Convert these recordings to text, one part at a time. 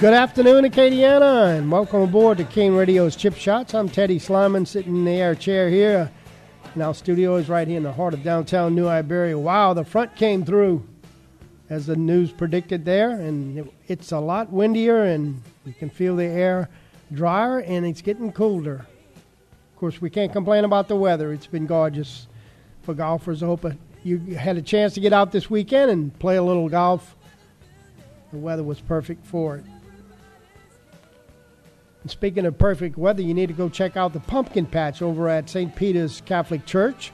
Good afternoon, Acadiana, and welcome aboard to KANE Radio's Chip Shots. I'm Teddy Sliman, sitting in the air chair here. And our studio is right here in the heart of downtown New Iberia. Wow, the front came through as the news predicted there, and it's a lot windier, and you can feel the air drier, and it's getting colder. Of course, we can't complain about the weather. It's been gorgeous for golfers. I hope you had a chance to get out this weekend and play a little golf. The weather was perfect for it. And speaking of perfect weather, you need to go check out the pumpkin patch over at St. Peter's Catholic Church.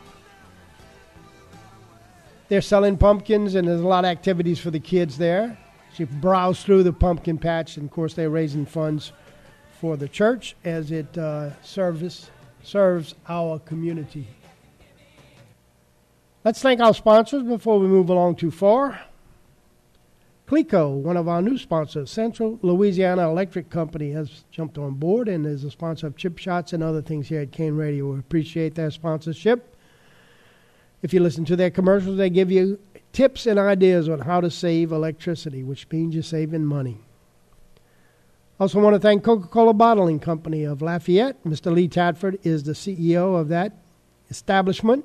They're selling pumpkins, and there's a lot of activities for the kids there. So you browse through the pumpkin patch, and of course, they're raising funds for the church as it uh, service, serves our community. Let's thank our sponsors before we move along too far. Cleco, one of our new sponsors, Central Louisiana Electric Company, has jumped on board and is a sponsor of Chip Shots and other things here at KANE Radio. We appreciate their sponsorship. If you listen to their commercials, they give you tips and ideas on how to save electricity, which means you're saving money. Also, want to thank Coca Cola Bottling Company of Lafayette. Mr. Lee Tadford is the CEO of that establishment.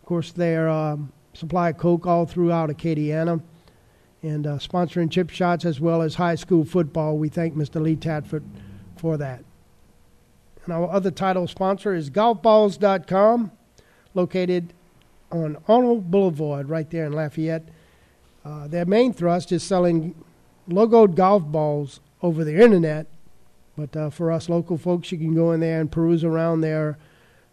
Of course, they um, supply Coke all throughout Acadiana and uh, sponsoring chip shots as well as high school football. We thank Mr. Lee Tadford for that. And our other title sponsor is golfballs.com, located on Arnold Boulevard right there in Lafayette. Uh, their main thrust is selling logoed golf balls over the internet. But uh, for us local folks, you can go in there and peruse around their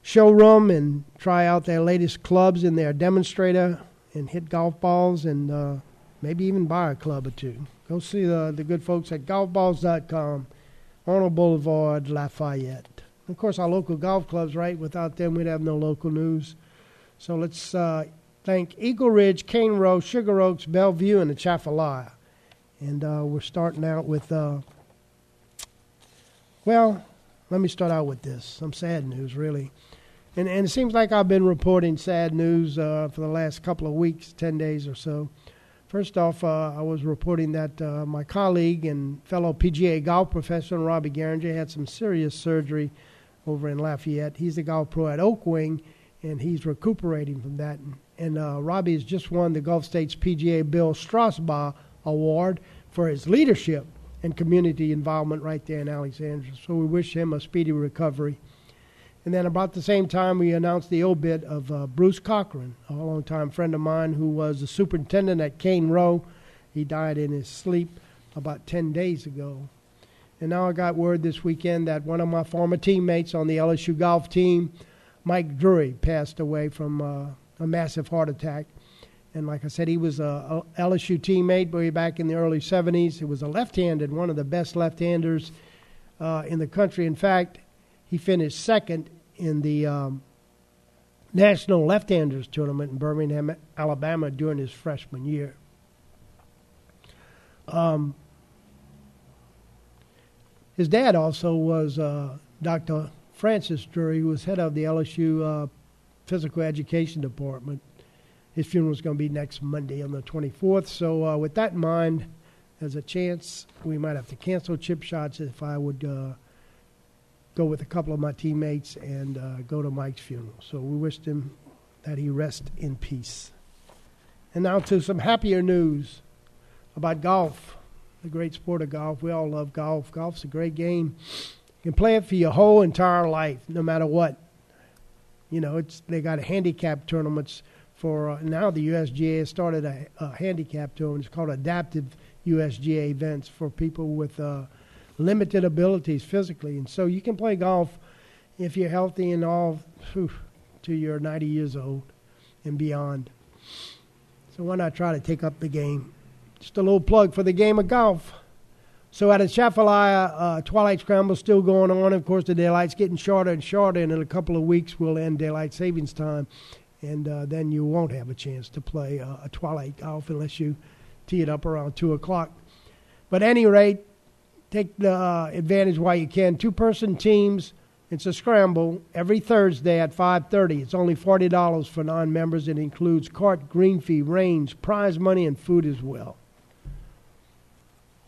showroom and try out their latest clubs in their demonstrator and hit golf balls and uh, maybe even buy a club or two. Go see the, the good folks at golfballs.com, Arnold Boulevard, Lafayette. Of course, our local golf clubs, right? Without them, we'd have no local news. So let's uh, thank Eagle Ridge, Cane Row, Sugar Oaks, Bellevue, and the Atchafalaya. And uh, we're starting out with, uh, well, let me start out with this. Some sad news, really. And, and it seems like I've been reporting sad news uh, for the last couple of weeks, 10 days or so. First off, uh, I was reporting that uh, my colleague and fellow PGA golf professional Robbie Garinger had some serious surgery over in Lafayette. He's the golf pro at Oakwing, and he's recuperating from that. And, uh, Robbie has just won the Gulf States PGA Bill Strausbaugh Award for his leadership and community involvement right there in Alexandria. So we wish him a speedy recovery. And then about the same time, we announced the obit of uh, Bruce Cochran, a longtime friend of mine who was the superintendent at Cane Row. He died in his sleep about 10 days ago. And now I got word this weekend that one of my former teammates on the LSU golf team, Mike Drury, passed away from uh, a massive heart attack. And like I said, he was a, LSU teammate way back in the early 70s. He was a left-handed, one of the best left-handers uh, in the country. In fact, he finished second in the um, National Left Handers Tournament in Birmingham, Alabama during his freshman year. Um, his dad also was uh, Dr. Francis Drury, who was head of the LSU uh, Physical Education Department. His funeral is going to be next Monday on the 24th. So, uh, with that in mind, there's a chance we might have to cancel chip shots if I would uh, go with a couple of my teammates and uh, go to Mike's funeral. So we wished him that he rest in peace. And now to some happier news about golf, the great sport of golf. We all love golf. Golf's a great game. You can play it for your whole entire life, no matter what. You know, it's they got handicap tournaments for uh, now. The USGA has started a, a handicap tournament. It's called Adaptive USGA events for people with. Uh, limited abilities physically. And so you can play golf if you're healthy and all whew, to your 90 years old and beyond. So why not try to take up the game? Just a little plug for the game of golf. So at Atchafalaya, uh, Twilight Scramble still going on. Of course, the daylight's getting shorter and shorter, and in a couple of weeks we'll end daylight savings time, and uh, then you won't have a chance to play uh, a Twilight golf unless you tee it up around two o'clock. But at any rate, take the uh, advantage while you can. Two person teams. It's a scramble every Thursday at 5:30. It's only forty dollars for non-members. It includes cart, green fee, range, prize money, and food as well.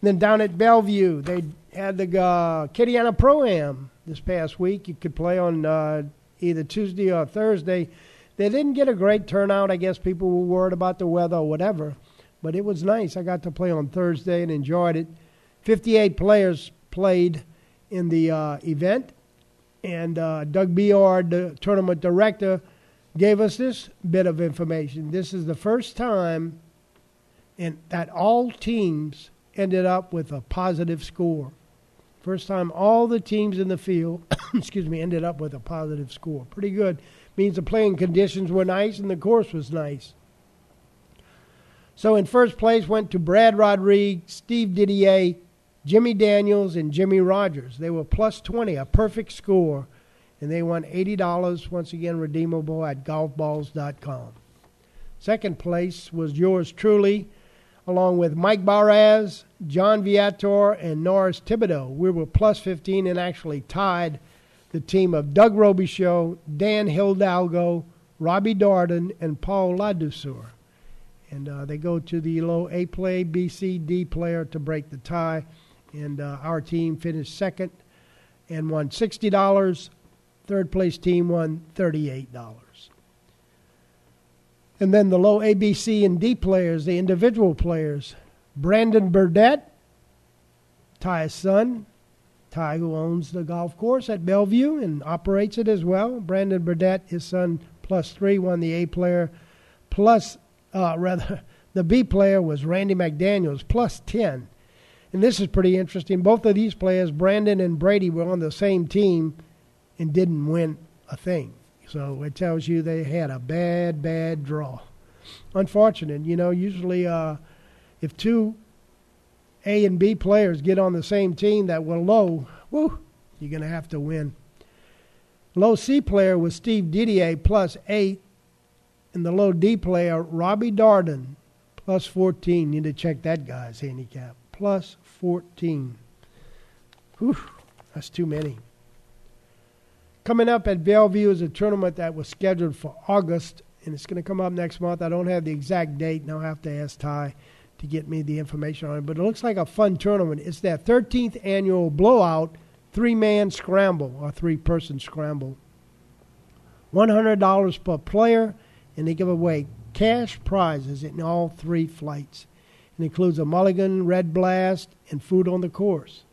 then down at Bellevue, they had the uh, Acadiana Pro Am this past week. You could play on uh, either Tuesday or Thursday. They didn't get a great turnout. I guess people were worried about the weather or whatever, but it was nice. I got to play on Thursday and enjoyed it. 58 players played in the uh, event, and uh, Doug Beard, the tournament director, gave us this bit of information. This is the first time in, that all teams ended up with a positive score. First time all the teams in the field, excuse me, ended up with a positive score. Pretty good. Means the playing conditions were nice and the course was nice. So in first place went to Brad Rodriguez, Steve Didier, Jimmy Daniels, and Jimmy Rogers. They were plus 20, a perfect score, and they won $80, once again redeemable at golfballs.com. Second place was yours truly, along with Mike Barraz, John Viator, and Norris Thibodeau. We were plus 15 and actually tied the team of Doug Robichaux, Dan Hidalgo, Robbie Darden, and Paul Ladouceur. And uh, they go to the low A play, B, C, D player to break the tie. And uh, our team finished second and won $60. Third place team won $38. And then the low A, B, C, and D players, the individual players, Brandon Burdett, Ty's son, Ty, who owns the golf course at Bellevue and operates it as well. Brandon Burdett, his son, plus three, won the A player. Plus, uh, rather, the B player was Randy McDaniels, plus 10. And this is pretty interesting. Both of these players, Brandon and Brady, were on the same team and didn't win a thing. So it tells you they had a bad, bad draw. Unfortunate. You know, usually uh, if two A and B players get on the same team that were low, whoo, you're going to have to win. Low C player was Steve Didier plus eight, and the low D player, Robbie Darden, plus 14. You need to check that guy's handicap. Plus 14. Whew, that's too many. Coming up at Bellevue is a tournament that was scheduled for August, and it's going to come up next month. I don't have the exact date, and I'll have to ask Ty to get me the information on it. But it looks like a fun tournament. It's that 13th annual blowout three man scramble or three person scramble. $100 per player, and they give away cash prizes in all three flights. It includes a mulligan, red blast, and food on the course.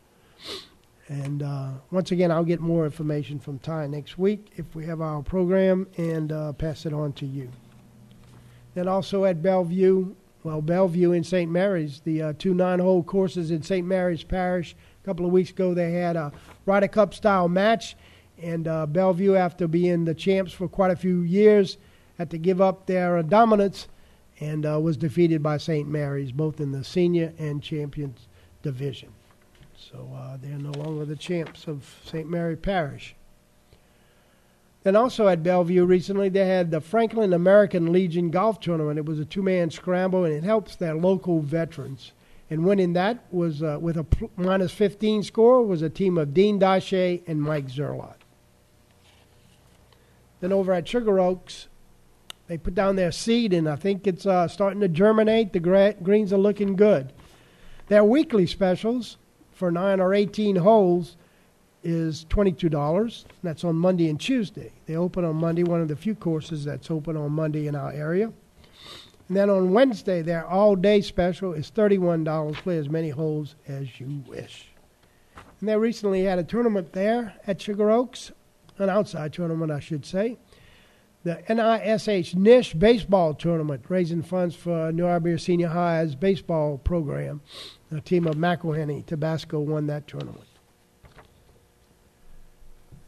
And uh, once again, I'll get more information from Ty next week if we have our program and uh, pass it on to you. Then also at Bellevue, well, Bellevue in St. Mary's, the uh, two nine hole courses in St. Mary's Parish. A couple of weeks ago, they had a Ryder Cup style match. And uh, Bellevue, after being the champs for quite a few years, had to give up their dominance and uh, was defeated by St. Mary's, both in the senior and champions division. So uh, they're no longer the champs of St. Mary Parish. Then also at Bellevue recently, they had the Franklin American Legion Golf Tournament. It was a two man scramble, and it helps their local veterans. And winning that was uh, with a minus 15 score was a team of Dean Dache and Mike Zerlot. Then over at Sugar Oaks, they put down their seed, and I think it's uh, starting to germinate. The gra- greens are looking good. Their weekly specials for nine or 18 holes is $22. That's on Monday and Tuesday. They open on Monday, one of the few courses that's open on Monday in our area. And then on Wednesday, their all day special is $31. Play as many holes as you wish. And they recently had a tournament there at Sugar Oaks, an outside tournament, I should say. The NISH Nish Baseball Tournament, raising funds for New Iberia Senior High's baseball program. The team of McIlhenny, Tabasco, won that tournament.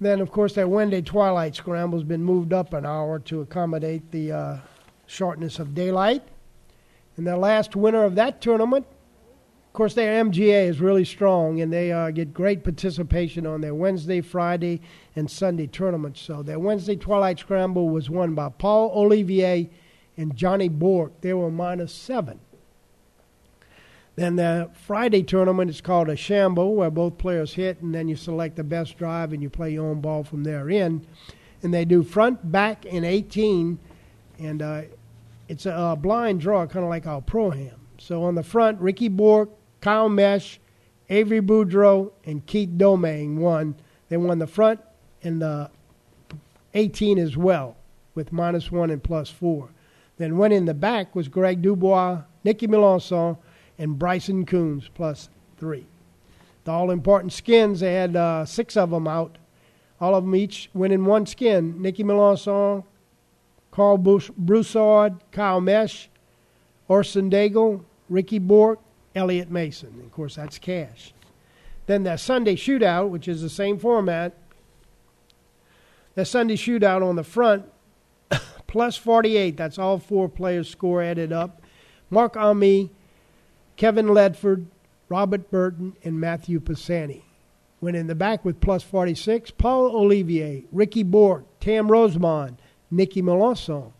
Then, of course, that Wednesday twilight scramble has been moved up an hour to accommodate the uh, shortness of daylight. And the last winner of that tournament, of course, their MGA is really strong, and they uh, get great participation on their Wednesday, Friday, and Sunday tournaments. So their Wednesday twilight scramble was won by Paul Olivier and Johnny Bork. They were minus seven. Then the Friday tournament is called a shamble, where both players hit, and then you select the best drive and you play your own ball from there in. And they do front, back, and 18, and uh, it's a, a, blind draw, kind of like our pro am. So on the front, Ricky Bork, Kyle Mesh, Avery Boudreau, and Keith Domingue won. They won the front and the 18 as well, with minus one and plus four. Then went in the back was Greg Dubois, Nicky Melanson, and Bryson Coons plus three. The all important skins, they had uh, six of them out. All of them each winning one skin. Nicky Melanson, Carl Broussard, Kyle Mesh, Orson Daigle, Ricky Bork, Elliot Mason. Of course, that's cash. Then the Sunday shootout, which is the same format. The Sunday shootout on the front, plus 48. That's all four players' score added up. Mark Ami, Kevin Ledford, Robert Burton, and Matthew Pisani. Went in the back with plus 46, Paul Olivier, Ricky Bork, Tam Rosemond, Nicky Melanson.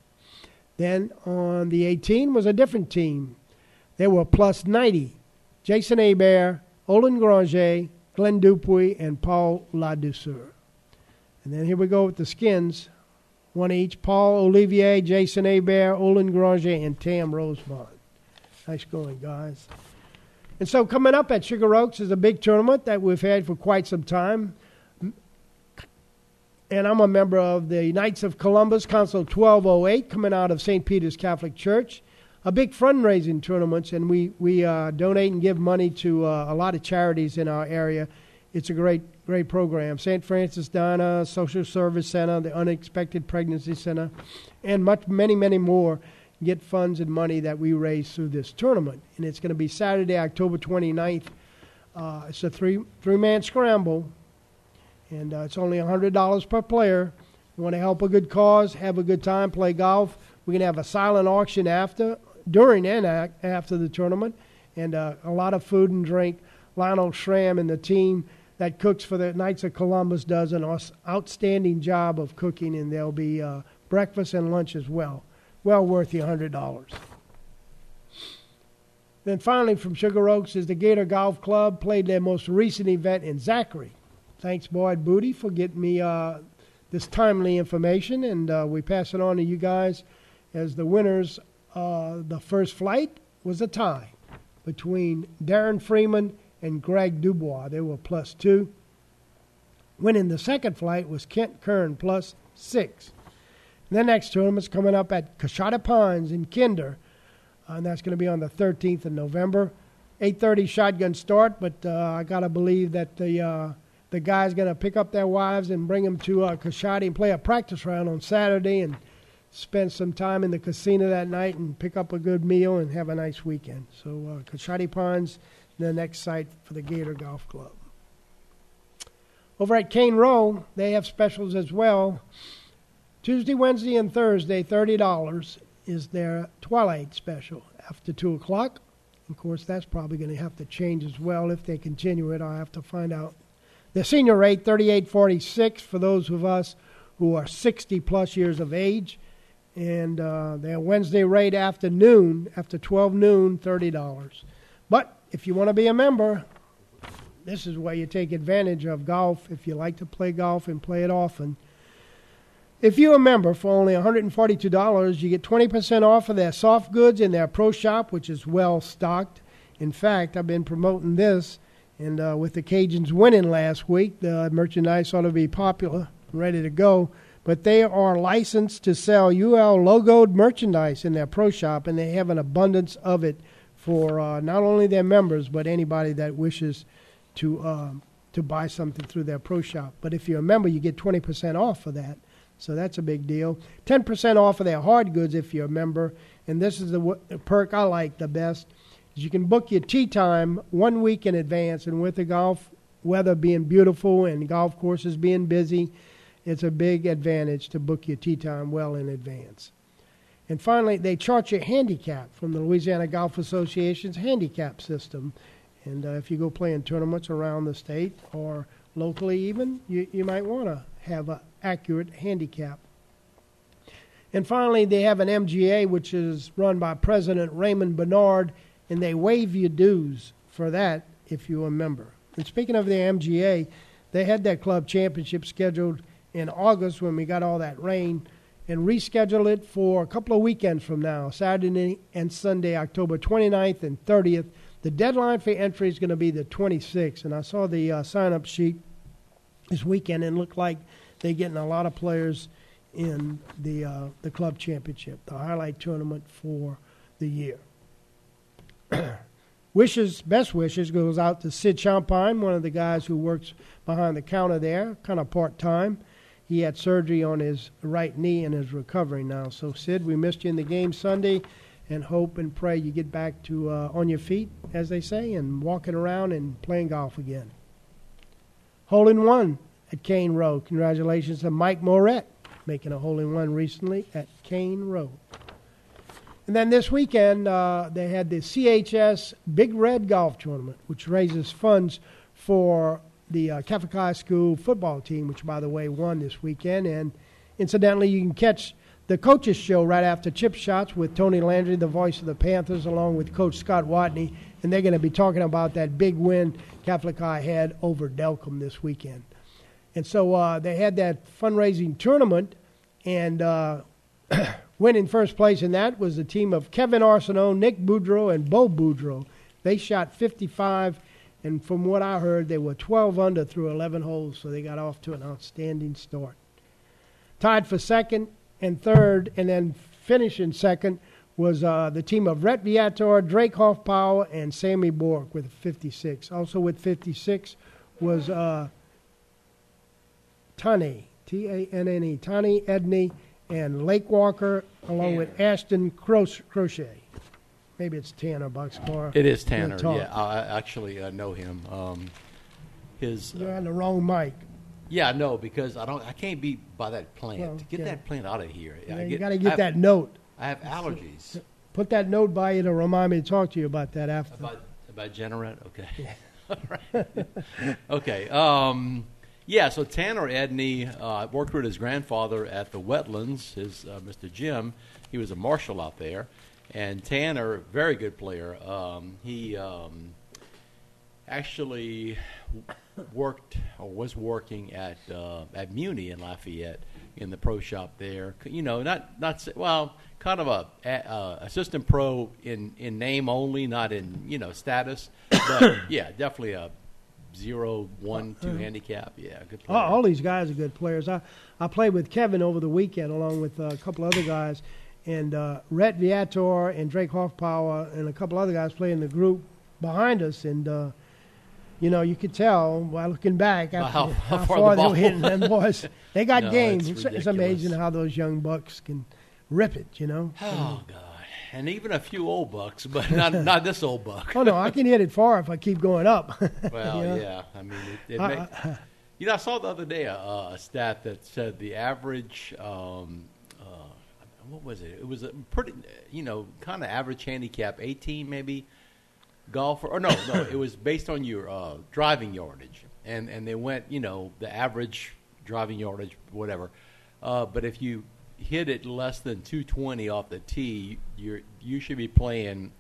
Then on the 18 was a different team. They were plus 90, Jason Hebert, Olin Granger, Glenn Dupuy, and Paul Ladouceur. And then here we go with the skins. One each Paul Olivier, Jason Hebert, Olin Granger, and Tam Rosemond. Nice going, guys. And so coming up at Sugar Oaks is a big tournament that we've had for quite some time. And I'm a member of the Knights of Columbus Council 1208 coming out of St. Peter's Catholic Church. A big fundraising tournament, and we, we uh, donate and give money to uh, a lot of charities in our area. It's a great, great program. St. Francis Donna, Social Service Center, the Unexpected Pregnancy Center, and much, many, many more get funds and money that we raise through this tournament. And it's going to be Saturday, October 29th. Uh, it's a three three man scramble, and uh, it's only $100 per player. You want to help a good cause, have a good time, play golf. We're going to have a silent auction after, during, and after the tournament, and uh, a lot of food and drink. Lionel Schramm and the team that cooks for the Knights of Columbus does an outstanding job of cooking, and there'll be uh, breakfast and lunch as well well worth the $100. Then finally, from Sugar Oaks is the Gator Golf Club, played their most recent event in Zachary. Thanks, Boyd Booty, for getting me uh, this timely information, and uh, we pass it on to you guys as the winners. Uh, the first flight was a tie between Darren Freeman and Greg Dubois. They were plus two. Winning the second flight was Kent Kern plus six. The next tournament's coming up at Koasati Pines in Kinder, uh, and that's going to be on the 13th of November. 8:30 shotgun start, but uh, I gotta believe that the uh, the guys gonna pick up their wives and bring them to uh, and play a practice round on Saturday and spend some time in the casino that night and pick up a good meal and have a nice weekend. So uh, Koasati Pines, the next site for the Gator Golf Club. Over at Cane Row, they have specials as well. Tuesday, Wednesday, and Thursday, $30 is their twilight special after 2 o'clock. Of course, that's probably going to have to change as well if they continue it. I'll have to find out. The senior rate, 38.46 for those of us who are 60 plus years of age. And uh, their Wednesday rate after noon, after 12 noon, $30. But if you want to be a member, this is where you take advantage of golf. If you like to play golf and play it often, if you're a member for only $142, you get 20% off of their soft goods in their pro shop, which is well stocked. In fact, I've been promoting this, and uh, with the Cajuns winning last week, the merchandise ought to be popular, ready to go. But they are licensed to sell UL logoed merchandise in their pro shop, and they have an abundance of it for uh, not only their members, but anybody that wishes to, uh, to buy something through their pro shop. But if you're a member, you get 20% off for that. So that's a big deal. 10% off of their hard goods if you're a member. And this is the perk I like the best. Is you can book your tee time one week in advance. And with the golf weather being beautiful and golf courses being busy, it's a big advantage to book your tee time well in advance. And finally, they chart your handicap from the Louisiana Golf Association's handicap system. And uh, if you go play in tournaments around the state or locally, even, you, you might want to have an accurate handicap. And finally, they have an MGA, which is run by President Raymond Bernard, and they waive your dues for that if you're a member. And speaking of the MGA, they had that club championship scheduled in August when we got all that rain and rescheduled it for a couple of weekends from now, Saturday and Sunday, October 29th and 30th. The deadline for entry is going to be the 26th, and I saw the uh, sign-up sheet this weekend, and looked like they're getting a lot of players in the uh, the club championship, the highlight tournament for the year. wishes, best wishes goes out to Sid Champagne, one of the guys who works behind the counter there, kind of part time. He had surgery on his right knee and is recovering now. So, Sid, we missed you in the game Sunday, and hope and pray you get back to uh, on your feet, as they say, and walking around and playing golf again. Hole in one at Cane Row. Congratulations to Mike Moret making a hole in one recently at Cane Row. And then this weekend, uh, they had the CHS Big Red Golf Tournament, which raises funds for the uh, School football team, which, by the way, won this weekend. And incidentally, you can catch the coaches show right after chip shots with Tony Landry, the voice of the Panthers, along with Coach Scott Watney. And they're going to be talking about that big win Catholic High had over Delcambre this weekend. And so uh, they had that fundraising tournament, and uh, went in first place in that was the team of Kevin Arsenault, Nick Boudreau, and Bo Boudreau. They shot 55, and from what I heard, they were 12 under through 11 holes, so they got off to an outstanding start. Tied for second and third, and then finishing second was uh, the team of Rhett Viator, Drake Hoffpower, and Sammy Bork with 56. Also with 56 was uh, Tani, T A N N E, Tani Edney, and Lake Walker, along with Ashton Crochet. Maybe it's Tanner Bucksmore. It is Tanner. Yeah, I actually uh, know him. Um, his. You're uh, on the wrong mic. Yeah, no, because I don't. I can't be by that plant. Well, get yeah. that plant out of here. Yeah, you got to get have, that note. I have allergies. Put that note by you to remind me to talk to you about that after. About about Generent. Okay. Yeah. okay. Um, yeah, so Tanner Edney uh, worked with his grandfather at the wetlands, his uh, Mr. Jim. He was a marshal out there. And Tanner, very good player. Um, he um, actually worked or was working at uh, at Muni in Lafayette in the pro shop there. You know, not not well, kind of a, a uh, assistant pro in in name only, not in you know status. But yeah, definitely a zero, one, two uh, handicap. Yeah, good player. All, all, these guys are good players. I, I played with Kevin over the weekend along with uh, a couple other guys, and uh, Rhett Viator and Drake Hoffpower and a couple other guys playing the group behind us, and uh, you know you could tell by looking back after, how, how, how, far, the they were hitting them boys. They got no, games. It's, it's, amazing how those young bucks can rip it. You know. Oh God and even a few old bucks, but not not this old buck. oh no, I can hit it far if I keep going up. well, you know? yeah, I mean, it, it I, I, you know, I saw the other day a, a stat that said the average. Um, what was it? It was a pretty, you know, kind of average handicap, eighteen maybe, golfer. Or no, no, it was based on your uh, driving yardage, and and they went, you know, the average driving yardage, whatever. Uh, but if you hit it less than 220 off the tee, you you should be playing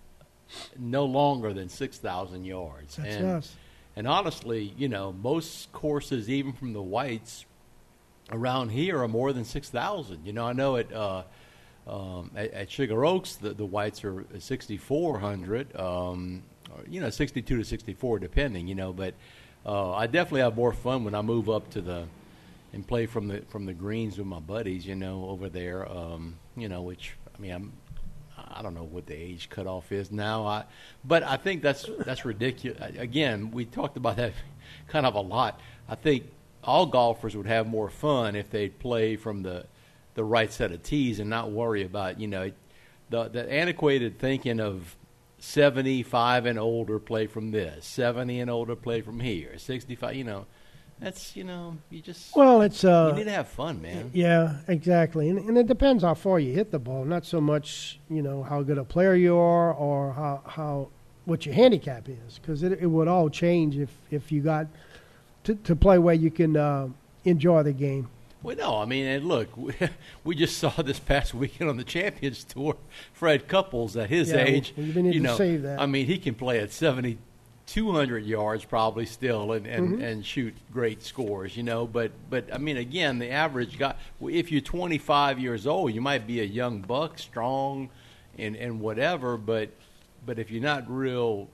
no longer than 6,000 yards. That's and, us. And honestly, you know, most courses, even from the whites around here, are more than 6,000. You know, I know at uh, um, at, at, Sugar Oaks, the, the whites are 6,400. Um, or, you know, 62 to 64, depending. You know, but uh, I definitely have more fun when I move up to the and play from the from the greens with my buddies, you know, over there. Um, you know, which I mean, I'm I don't know what the age cutoff is now. I, but I think that's that's ridiculous. Again, we talked about that kind of a lot. I think all golfers would have more fun if they'd play from the the right set of tees and not worry about you know the the antiquated thinking of 75 and older play from this, 70 and older play from here, 65. You know, that's you know you just well it's uh you need to have fun man yeah exactly and, and it depends how far you hit the ball not so much you know how good a player you are or how how what your handicap is because it, it would all change if if you got to, to play where you can uh, enjoy the game well, no, I mean, and look, we, we, just saw this past weekend on the Champions Tour, Fred Couples at his yeah, age. Well, you know, save that. I mean, he can play at 70, 200 yards probably still and, and, mm-hmm. and shoot great scores, you know. But but I mean, again, the average guy. If you're 25 years old, you might be a young buck, strong, and and whatever. But but if you're not real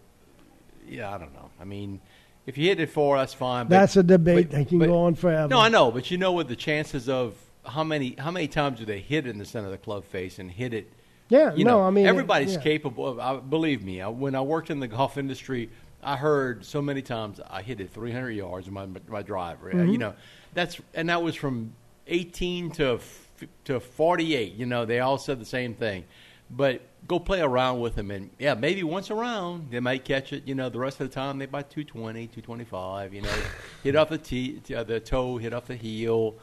yeah, I don't know. I mean, if you hit it four, that's fine. But, That's a debate but- that can but- go on forever. No, I know, but you know what the chances of how many how many times do they hit it in the center of the club face and hit it? Yeah, You no, know, I mean everybody's yeah. capable of. I, believe me, I, when I worked in the golf industry, I heard so many times I hit it 300 yards in my my driver. Mm-hmm. You know, that's and that was from 18 to f- to 48. You know, they all said the same thing. But go play around with them, and yeah, maybe once around they might catch it. You know, the rest of the time they buy 220, 225. You know, hit off the tee, uh, the toe, hit off the heel,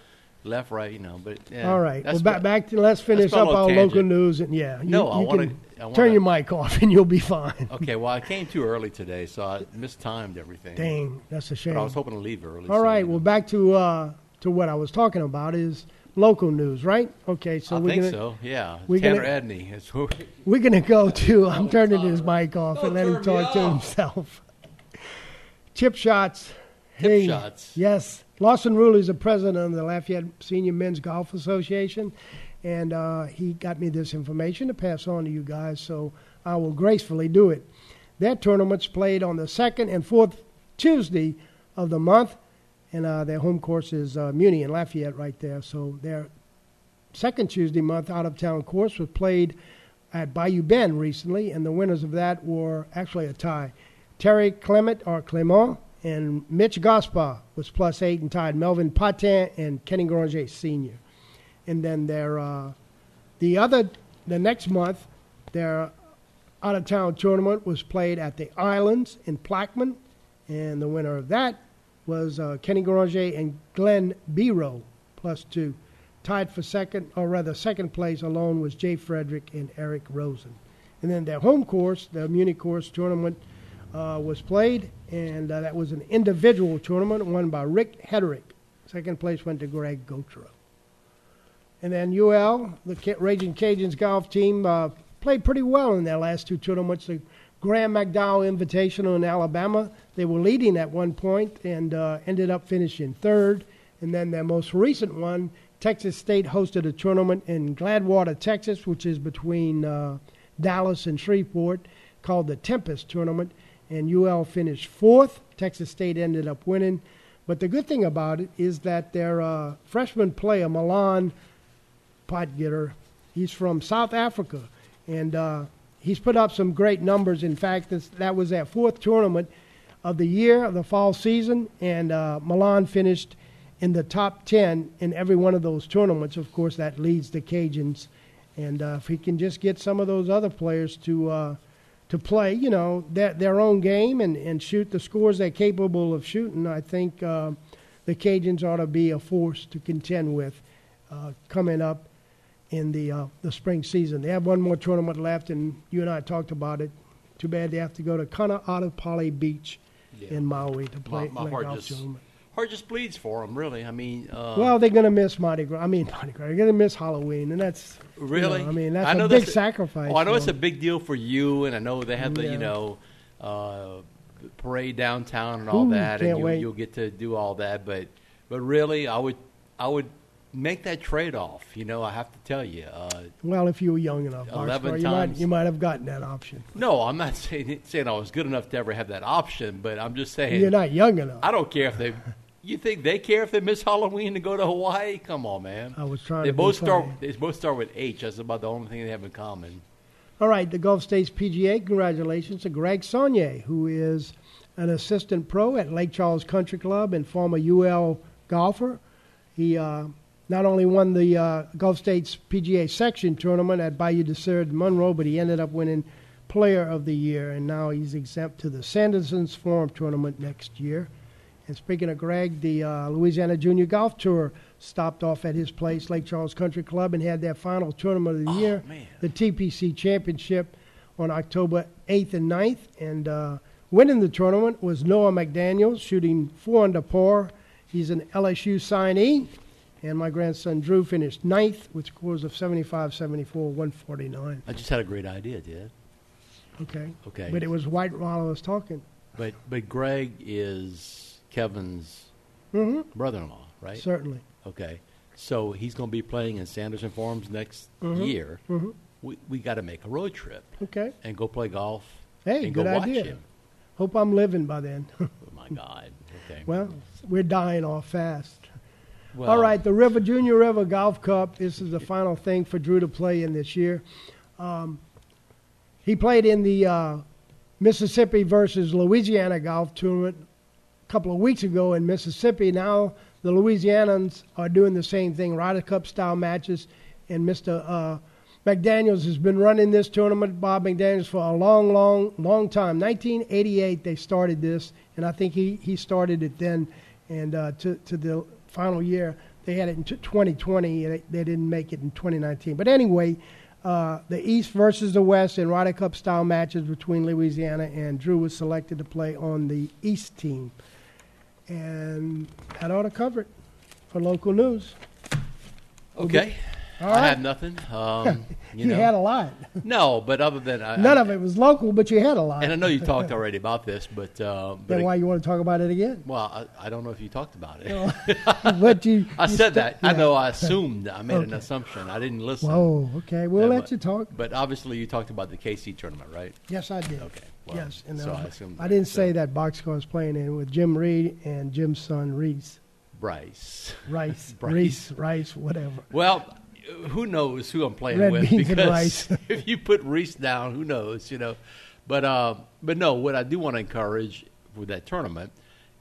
left, right. You know, but yeah, All right. Well, back, back to let's finish up our tangent. local news and yeah. You, No, I you I wanna- turn your mic off and you'll be fine. Okay, well, I came too early today, so I mistimed everything. Dang, that's a shame. But I was hoping to leave early. All so, right. you Well, know. back to uh, to what I was talking about is local news, right? Okay. So I we're think gonna so. Yeah, we're Tanner gonna- Edney. Is who, we're gonna go to. I'm turning his mic off Don't and let him talk to himself. Chip shots. Tip Hey, shots. Yes. Lawson Ruley is the president of the Lafayette Senior Men's Golf Association, and uh, he got me this information to pass on to you guys, so I will gracefully do it. Their tournament's played on the second and fourth Tuesday of the month, and uh, their home course is uh, Muni in Lafayette right there. So their second Tuesday month out of town course was played at Bayou Bend recently, and the winners of that were actually a tie. Terry Clement or Clement and Mitch Gaspar was plus eight and tied Melvin Patin and Kenny Granger Senior. And then their uh, the other the next month their out of town tournament was played at the Islands in Plaquemine, and the winner of that was uh, Kenny Granger and Glenn Biro plus two. Tied for second, or rather second place alone, was Jay Frederick and Eric Rosen. And then their home course, the Munich course tournament, uh, was played, and uh, that was an individual tournament won by Rick Hedrick. Second place went to Greg Gotro. And then UL, the Raging Cajuns golf team, uh, played pretty well in their last two tournaments. The Graeme McDowell Invitational in Alabama, they were leading at one point and uh, ended up finishing third. And then their most recent one, Texas State hosted a tournament in Gladewater, Texas, which is between uh, Dallas and Shreveport, called the Tempest Tournament. And UL finished fourth. Texas State ended up winning. But the good thing about it is that their uh, freshman player, Milan Potgieter. He's from South Africa, and uh, he's put up some great numbers. In fact, this, that was that fourth tournament of the year of the fall season, and uh, Milan finished in the top ten in every one of those tournaments. Of course, that leads the Cajuns, and uh, if he can just get some of those other players to uh, to play, you know, their their own game and, and shoot the scores they're capable of shooting, I think uh, the Cajuns ought to be a force to contend with uh, coming up in the uh, the spring season. They have one more tournament left, and you and I talked about it. Too bad they have to go to Kaanapali Beach Yeah. in Maui to play, my play heart golf just tournament. heart just bleeds for them. Really, I mean, uh, Well, they're going to miss Mardi Gras. I mean, Mardi Gras. They're going to miss Halloween, and that's you really. know, I mean, that's I know a big that's sacrifice. Oh, I know it's a big deal for you, and I know they have the Yeah. you know uh, parade downtown and all Ooh, that, and you, you'll get to do all that. But but really, I would I would make that trade off. You know, I have to tell you. Uh, Well, if you were young enough, 11 Boxcar, you might times. you might have gotten that option. no, I'm not saying saying I was good enough to ever have that option, but I'm just saying You're not young enough. I don't care if they. You think they care if they miss Halloween to go to Hawaii? Come on, man. I was trying They to both start. funny. They both start with H. That's about the only thing they have in common. All right, the Gulf States PGA, congratulations to Greg Saunier, who is an assistant pro at Lake Charles Country Club and former UL golfer. He uh, not only won the uh, Gulf States PGA section tournament at Bayou DeSiard Monroe, but he ended up winning Player of the Year, and now he's exempt to the Sanderson's Farms tournament next year. And speaking of Greg, the uh, Louisiana Junior Golf Tour stopped off at his place, Lake Charles Country Club, and had their final tournament of the Oh, year, man. the TPC Championship, on October 8th and 9th. And uh, winning the tournament was Noah McDaniels, shooting four under par. He's an LSU signee. And my grandson Drew finished ninth with scores of 75, 74, 149. I just had a great idea, Dad. Okay. Okay. But it was white while I was talking. But but Greg is Kevin's hmm brother-in-law, right? Certainly. Okay. So he's going to be playing in Sanderson Farms next Mhm. year. hmm We we got to make a road trip Okay. and go play golf Hey, and good go watch idea. him. Hope I'm living by then. Oh my God. Okay. well, we're dying off fast. Well, All right, the River Junior River Golf Cup. This is the final thing for Drew to play in this year. Um, he played in the uh, Mississippi versus Louisiana golf tournament a couple of weeks ago in Mississippi. Now the Louisianans are doing the same thing, Ryder Cup style matches, and Mr. Uh, McDaniels has been running this tournament, Bob McDaniels, for a long, long, long time. 1988 they started this, and I think he, he started it then, and uh, to to the final year they had it in t- 2020, and they, they didn't make it in 2019. But anyway, uh, the East versus the West in Ryder Cup style matches between Louisiana and Drew was selected to play on the East team, and that ought to cover it for local news. Okay. All I right. have nothing. Um, you, You, know. had a lot. no, but other than I, None I- of it was local, but you had a lot. And I know you talked already about this, but uh, but then why you want to talk about it again? well, I, I don't know if you talked about it. but you, I you said stu- that. I know. I assumed. I made an assumption. I didn't listen. Whoa, okay. We'll Yeah, let but- you talk. But obviously, you talked about the KC tournament, right? Yes, I did. Okay. Well, yes, and so I assumed I didn't so. say that boxcar was playing in with Jim Reed and Jim's son Reese, Bryce. Rice, Bryce. Reese, Rice, whatever. Well, who knows who I'm playing Red with? because if you put Reese down, who knows? You know, but uh, but no. What I do want to encourage with that tournament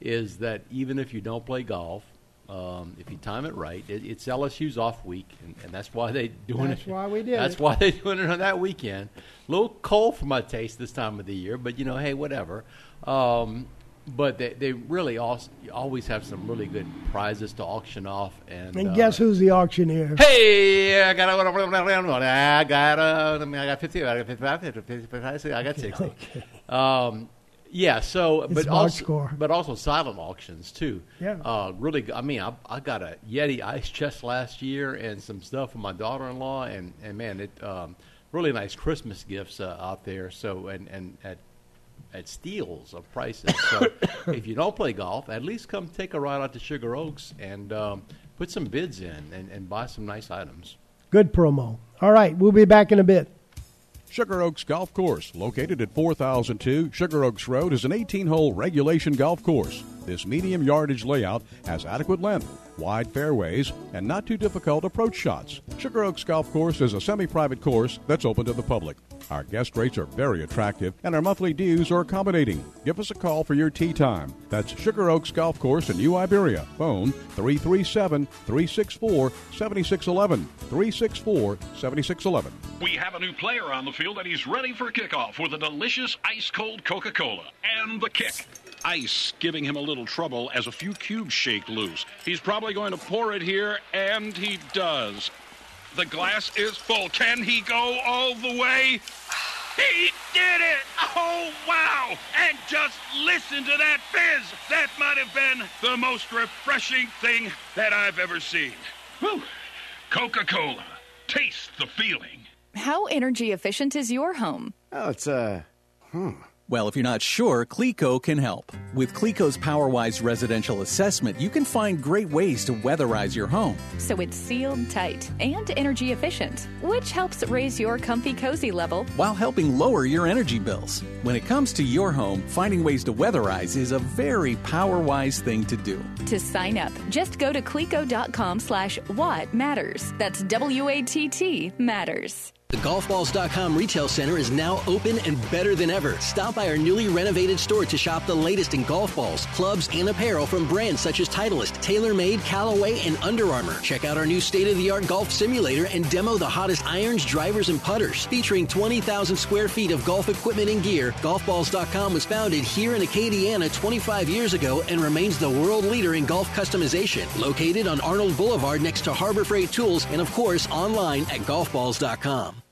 is that even if you don't play golf, um, if you time it right, it, it's LSU's off week, and, and that's why they doing That's it. That's why we did That's it. why they're doing it on that weekend. A little cold for my taste this time of the year, but you know, hey, whatever. Um, but they, they really also, always have some really good prizes to auction off, and, And uh, guess who's the auctioneer? Hey, I got a, I got a, I got fifty, I got fifty-five, fifty-five, I got sixty. Um, yeah, so It's but also score. but also silent auctions too. Yeah. uh, really. I mean, I, I got a Yeti ice chest last year and some stuff for my daughter-in-law, and and man, it um, really nice Christmas gifts uh, out there. So and and at at steals of prices. So if you don't play golf, at least come take a ride out to Sugar Oaks and um, put some bids in and, and buy some nice items. Good promo. All right, we'll be back in a bit. Sugar Oaks Golf Course, located at 4002 Sugar Oaks Road, is an 18 hole regulation golf course. This medium yardage layout has adequate length, wide fairways, and not too difficult approach shots. Sugar Oaks Golf Course is a semi private course that's open to the public. Our guest rates are very attractive, and our monthly dues are accommodating. Give us a call for your tee time. That's Sugar Oaks Golf Course in New Iberia. Phone 337 364 7611. 364 7611. We have a new player on the field, and he's ready for kickoff with a delicious ice cold Coca Cola and the kick. Ice giving him a little trouble as a few cubes shake loose. He's probably going to pour it here, and he does. The glass is full. Can he go all the way? He did it! Oh, wow! And just listen to that fizz! That might have been the most refreshing thing that I've ever seen. Whew. Coca Cola. Taste the feeling. How energy efficient is your home? Oh, it's uh, Well, if you're not sure, Cleco can help. With Cleco's PowerWise residential assessment, you can find great ways to weatherize your home. So it's sealed tight and energy efficient, which helps raise your comfy cozy level. while helping lower your energy bills. When it comes to your home, finding ways to weatherize is a very power-wise thing to do. To sign up, just go to cleco.com slash what matters. That's W-A-T-T matters. The GolfBalls.com retail center is now open and better than ever. Stop by our newly renovated store to shop the latest in golf balls, clubs, and apparel from brands such as Titleist, TaylorMade, Callaway, and Under Armour. Check out our new state-of-the-art golf simulator and demo the hottest irons, drivers, and putters. Featuring 20,000 square feet of golf equipment and gear, GolfBalls.com was founded here in Acadiana 25 years ago and remains the world leader in golf customization. Located on Arnold Boulevard next to Harbor Freight Tools and, of course, online at GolfBalls.com.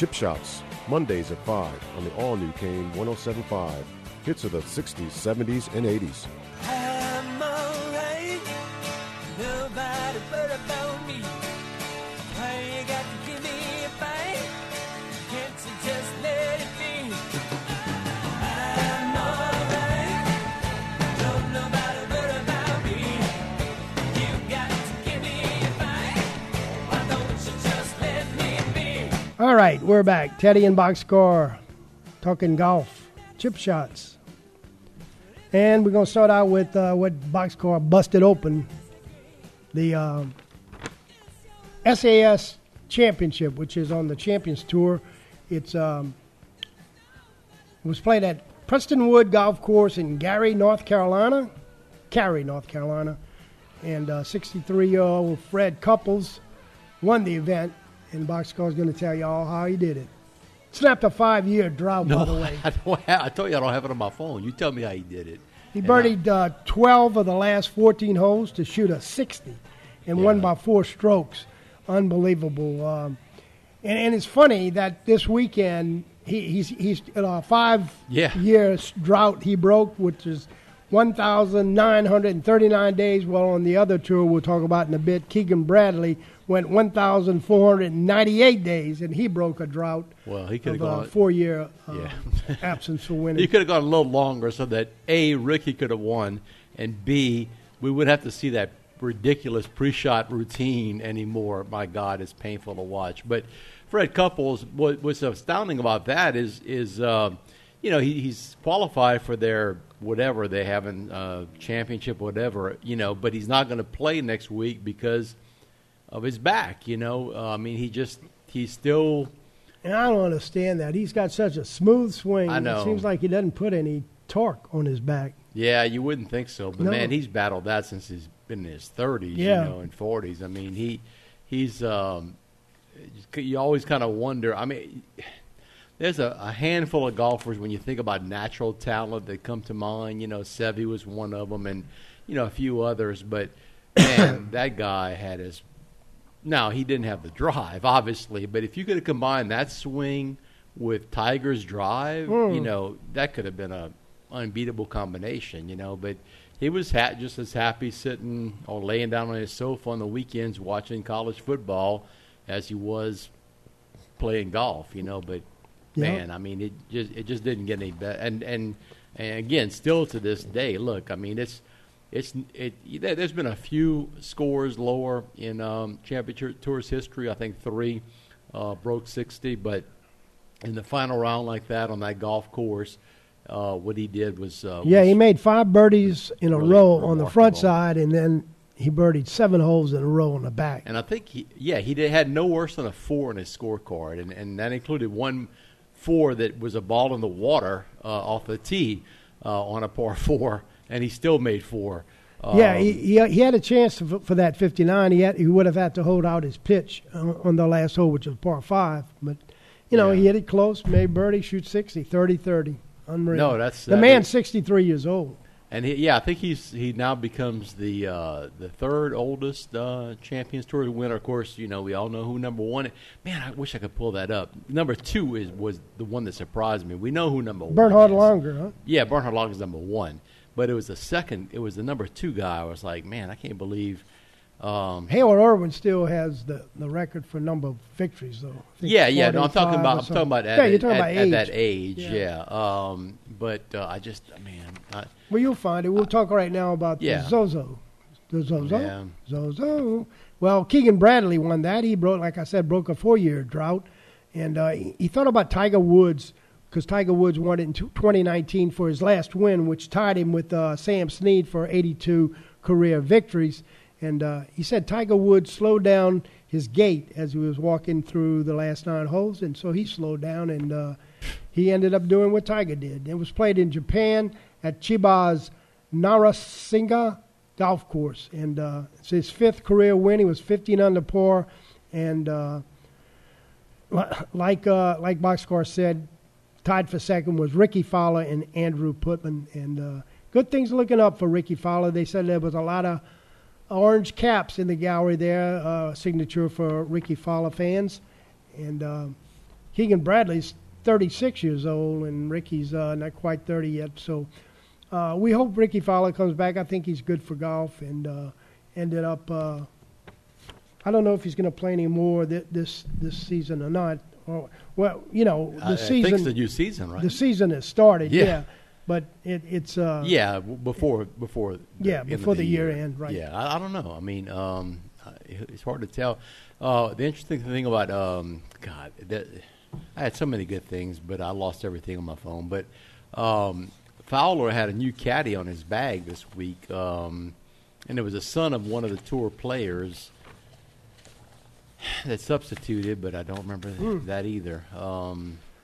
Chip Shots, Mondays at 5 on the all new Kane 1075. Hits of the 60s, 70s, and 80s. All right, we're back. Teddy and Boxcar talking golf, chip shots. And we're going to start out with uh, what Boxcar busted open the um, SAS Championship, which is on the Champions Tour. It's um, it was played at Prestonwood Golf Course in Gary, North Carolina. Cary, North Carolina. And 63 year old Fred Couples won the event. And Boxcar is going to tell you all how he did it. Snapped a five year drought, by the way. I, don't have, I told you I don't have it on my phone. You tell me how he did it. He birdied uh, 12 of the last 14 holes to shoot a 60 and won by four strokes. Unbelievable. Um, and, and it's funny that this weekend he, he's, he's in a five Yeah. years drought he broke, which is 1,939 days. Well, on the other tour we'll talk about in a bit, Keegan Bradley went 1,498 days, and he broke a drought Well, he could have gone. four-year uh, Yeah. absence for winning. He could have gone a little longer so that A, Rickie could have won, and B, we would have to see that ridiculous pre shot routine anymore. My God, it's painful to watch. But Fred Couples, what, what's astounding about that is, is uh, you know, he, he's qualified for their whatever they have in uh, championship, whatever, you know, but he's not going to play next week because of his back, you know. Uh, I mean, he just, he's still. And I don't understand that. He's got such a smooth swing. I know. It seems like he doesn't put any torque on his back. Yeah, you wouldn't think so, but No. man, he's battled that since he's been in his thirties, Yeah. you know, and forties. I mean, he he's um, you always kind of wonder. I mean, there's a, a handful of golfers when you think about natural talent that come to mind. You know, Seve was one of them, and you know a few others. But man, that guy had his. Now he didn't have the drive, obviously, but if you could have combined that swing with Tiger's drive, Mm. you know that could have been a unbeatable combination. You know, but he was ha- just as happy sitting or laying down on his sofa on the weekends watching college football as he was playing golf. You know, but man, I mean, it just it just didn't get any better. And and and again, still to this day, look, I mean, it's it's it. there- There's been a few scores lower in um, championship tours history. I think three uh, broke sixty, but in the final round like that on that golf course, uh, what he did was uh, Yeah, was- he made five birdies in a really row on the front side, and then he birdied seven holes in a row on the back. And I think he, yeah, he did, had no worse than a four in his scorecard, and and that included one four that was a ball in the water uh, off the tee uh, on a par four, and he still made four. yeah, Um, he, he he had a chance to, for that 59. He had he would have had to hold out his pitch uh, on the last hole, which was par five. But you know, he hit it close, made birdie, shoot 60, 30-30. Unreal. No, that's- the that man's is- 63 years old. And he, yeah, I think he's he now becomes the uh, the third oldest uh, Champions Tour winner. Of course, you know we all know who number one. Is. Man, I wish I could pull that up. Number two is was the one that surprised me. We know who number one. Bernhard. Langer, huh? Yeah, Bernhard Long is number one, but it was the second. It was the number two guy. I was like, man, I can't believe. Um, Hale Irwin still has the, the record for number of victories, though. Yeah, yeah. No, I'm talking about. I'm talking about at, yeah, you're talking at, about at age. that age. Yeah. Yeah. Um, but uh, I just, man, I, Well, you'll find it. We'll talk right now about yeah. the Zozo. The Zozo. Yeah. Zozo. Well, Keegan Bradley won that. He broke, like I said, broke a four-year drought, and uh, he, he thought about Tiger Woods because Tiger Woods won it in 2019 for his last win, which tied him with uh, Sam Snead for 82 career victories. And uh, he said Tiger Woods slowed down his gait as he was walking through the last nine holes, and so he slowed down, and uh, he ended up doing what Tiger did. It was played in Japan at Chiba's Narashino Golf Course, and uh, it's his fifth career win. He was 15 under par, and uh, like uh, like Boxcar said, tied for second was Rickie Fowler and Andrew Putnam, and uh, good things looking up for Rickie Fowler. They said there was a lot of orange caps in the gallery there, uh, signature for Rickie Fowler fans, and uh, Keegan Bradley's 36 years old, and Rickie's uh, not quite 30 yet. So uh, we hope Rickie Fowler comes back. I think he's good for golf, and uh, ended up. Uh, I don't know if he's going to play any more thi- this this season or not. Well, you know, the I, I season think it's the new season, right? the season has started. Yeah. Yeah, but it, it's uh, yeah, before before the Yeah, before the year end, right. Yeah, I, I don't know. I mean, um, it's hard to tell. Uh, the interesting thing about um, God, that, I had so many good things, but I lost everything on my phone. But um, Fowler had a new caddy on his bag this week, um, and it was a son of one of the tour players that substituted, but I don't remember Hmm. that either.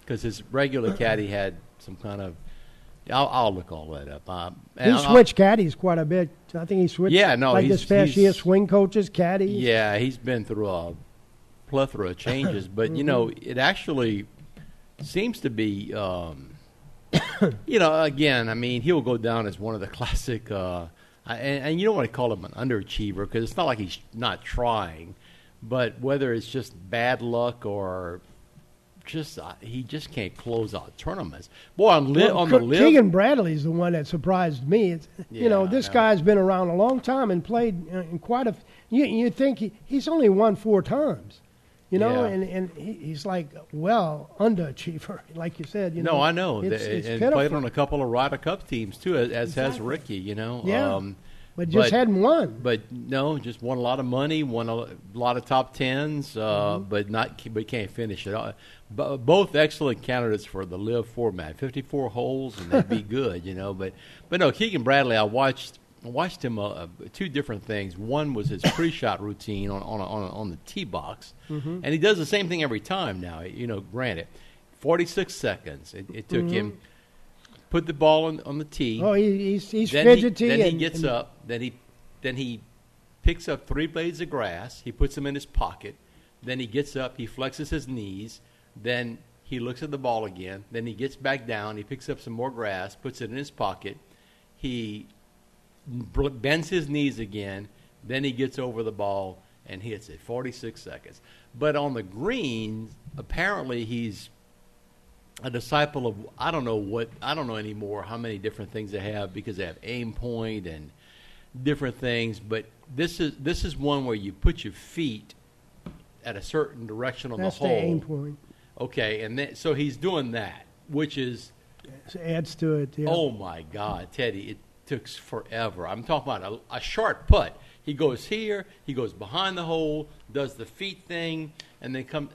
Because his regular caddy had some kind of. I'll, I'll look all that up. Um, he I'll- switched caddies quite a bit. I think he switched. Yeah, no, like he's- this past year, swing coaches, caddies. Yeah, he's been through a plethora of changes, but you know, it actually seems to be. Um, you know, again, I mean, he'll go down as one of the classic. Uh, and, and you don't want to call him an underachiever because it's not like he's not trying, but whether it's just bad luck or just uh, he just can't close out tournaments. Boy, on, li- Well, on the LIV, Keegan Bradley's the one that surprised me. It's, you know, this guy's been around a long time and played uh, in quite a. You you think he, he's only won four times, you know, Yeah. and and he, he's like well underachiever, like you said. You no, know, I know, It's, it's and pitiful, played on a couple of Ryder Cup teams too, as, as has Rickie. You know, Yeah. um, but just hadn't won. But no, just won a lot of money, won a lot of top tens, uh, Mm-hmm. but not but can't finish it. Uh, bo- both excellent candidates for the LIV format, fifty-four holes, and they'd be good, you know. But but no, Keegan Bradley, I watched I watched him uh, two different things. One was his pre-shot routine on on a, on, a, on the tee box, Mm-hmm. and he does the same thing every time now. You know, granted, forty-six seconds it, it took him. Put the ball on, on the tee oh, he, he's he's then fidgety. He, then he gets and- up. Then he then he picks up three blades of grass. He puts them in his pocket. Then he gets up. He flexes his knees. Then he looks at the ball again. Then he gets back down. He picks up some more grass. Puts it in his pocket. He bends his knees again. Then he gets over the ball and hits it. Forty six seconds. But on the green, apparently he's a disciple of I don't know what I don't know anymore how many different things they have because they have AimPoint and different things. But this is this is one where you put your feet at a certain direction on That's the the hole. AimPoint. Okay, and then, so he's doing that, which is So adds to it. Yeah. oh my God, Teddy, it took forever. I'm talking about a, a short putt. He goes here, he goes behind the hole, does the feet thing, and then come.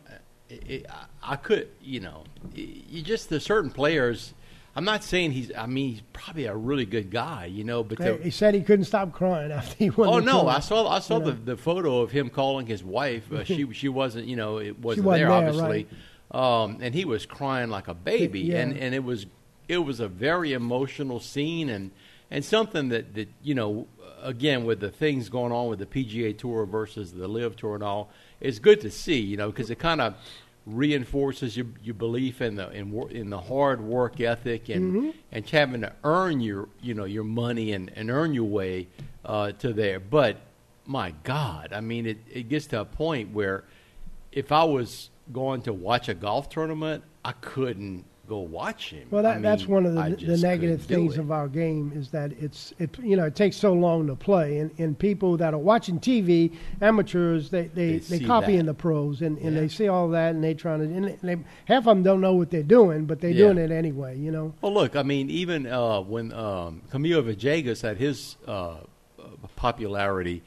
It, I, I could, you know, you just the certain players. I'm not saying he's. I mean, he's probably a really good guy, you know. But the, he said he couldn't stop crying after he won. Oh no! tournament. I saw I saw You the, know. the photo of him calling his wife. Uh, she she wasn't you know it wasn't, wasn't there, there, obviously, um, and he was crying like a baby, Yeah. and and it was it was a very emotional scene and and something that that you know again with the things going on with the PGA Tour versus the LIV Tour and all, it's good to see you know because it kind of reinforces your your belief in the in wor- in the hard work ethic and Mm-hmm. and having to earn your you know your money and, and earn your way uh, to there. But my God, I mean, it it gets to a point where if I was going to watch a golf tournament, I couldn't go watch him. Well, that, I that's one of the, the negative things of our game is that it's it you know it takes so long to play, and, and people that are watching TV, amateurs, they they, They they, copying that. the pros, and, and Yeah. they see all that, and they trying to, and they, half of them don't know what they're doing, but they're Yeah. doing it anyway, you know. Well, look, I mean, even uh, when um, Camilo Villegas had his uh, popularity,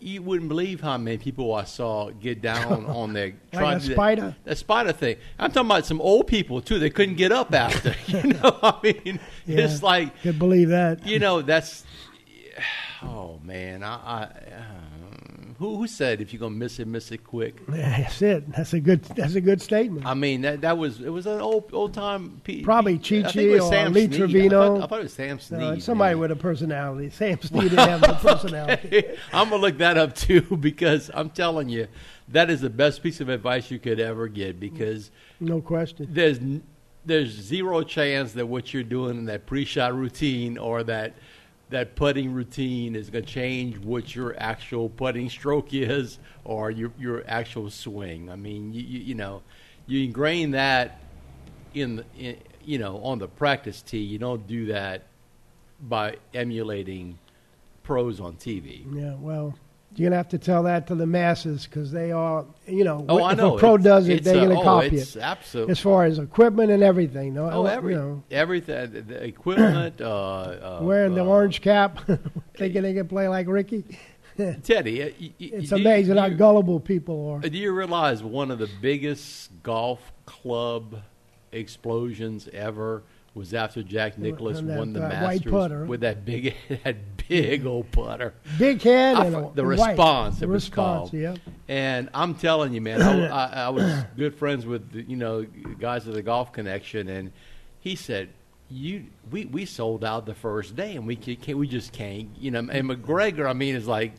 you wouldn't believe how many people I saw get down on their trying a to that- spider? That, spider thing. I'm talking about some old people too. They couldn't get up after. You know, I mean, Yeah, it's like you could believe that. you know that's. Oh man, I. I um, who who said if you're gonna miss it, miss it quick? That's it. That's a good. That's a good statement. I mean that that was it was an old old time. P, Probably I Chi-Chi or Sam Lee Snead. I Trevino. thought, I thought it was Sam Snead. Uh, somebody man. with a personality. Sam Snead didn't have a personality. I'm gonna look that up too because I'm telling you, that is the best piece of advice you could ever get because No question. there's there's zero chance that what you're doing in that pre-shot routine or that that putting routine is going to change what your actual putting stroke is or your your actual swing. I mean, you you, you know, you ingrain that in, in you know on the practice tee. You don't do that by emulating pros on TV. Yeah, well, you're gonna have to tell that to the masses because they are, you know, Oh, if I know. a pro It's- does it, they're uh, gonna oh, copy it. absolute- As far as equipment and everything, no, Oh, every you know, everything, the, equipment. uh, uh, wearing the uh, orange cap, thinking they can play like Rickie. Teddy, uh, y- y- It's you- amazing do how gullible people are. Do you realize one of the biggest golf club explosions ever was after Jack Nicklaus that, won the uh, Masters with that big, that big old putter. Big head I and the white. response. The it was response, called. yeah. And I'm telling you, man, I, I, I was good friends with the, you know guys of the Golf Connection, and he said. You we, we sold out the first day and we can't, we just can't you know and MacGregor I mean is like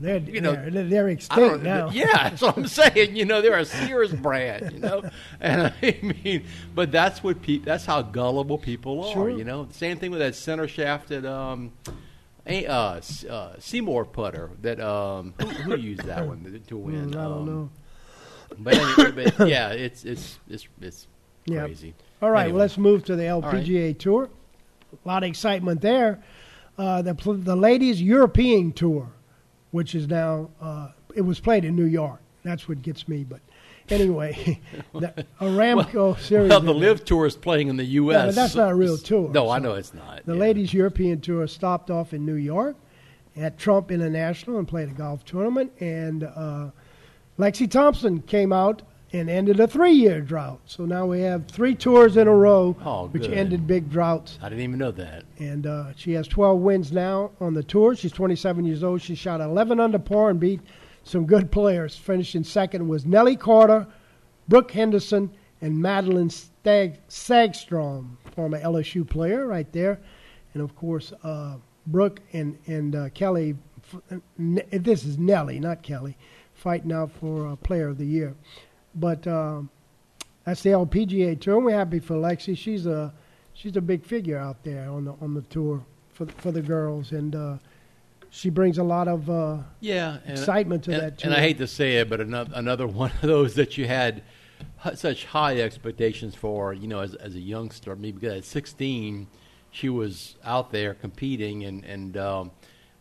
They're, you know, they're, they're extinct now. Yeah, that's what I'm saying. You know, they're a Sears brand. You know, and I mean, but that's what pe- that's how gullible people are. Sure. You know, same thing with that center shafted um, a- uh, uh, SeeMore putter that um, who, who used that one to, win? Mm, I don't Um, know. But anyway, but yeah, it's it's it's it's Yeah. crazy. All right, Anyway. well, let's move to the right. LPGA Tour. A lot of excitement there. Uh, the the ladies European Tour, which is now uh, it was played in New York. That's what gets me. But anyway, the Aramco series. Well, the event. LIV Tour is playing in the U.S. That's not a real tour. No, I know it's not. The yeah. ladies European Tour stopped off in New York at Trump International and played a golf tournament. And uh, Lexi Thompson came out and ended a three-year drought. So now we have three tours in a row, Oh, which good. ended big droughts. I didn't even know that. And uh, she has 12 wins now on the tour. She's 27 years old. She shot 11 under par and beat some good players. Finishing second was Nelly Korda, Brooke Henderson, and Madelene Stag- Sagstrom, former LSU player, right there. And of course, uh, Brooke and and uh, Kelly. f- N- This is Nelly, not Kelly, fighting out for uh, Player of the Year. But um, that's the LPGA tour. We're happy for Lexi. She's a she's a big figure out there on the on the tour for the, for the girls, and uh, she brings a lot of uh, yeah and, excitement to and, that tour. And I hate to say it, but another another one of those that you had such high expectations for, you know, as as a youngster. Maybe because at 16, she was out there competing, and and um,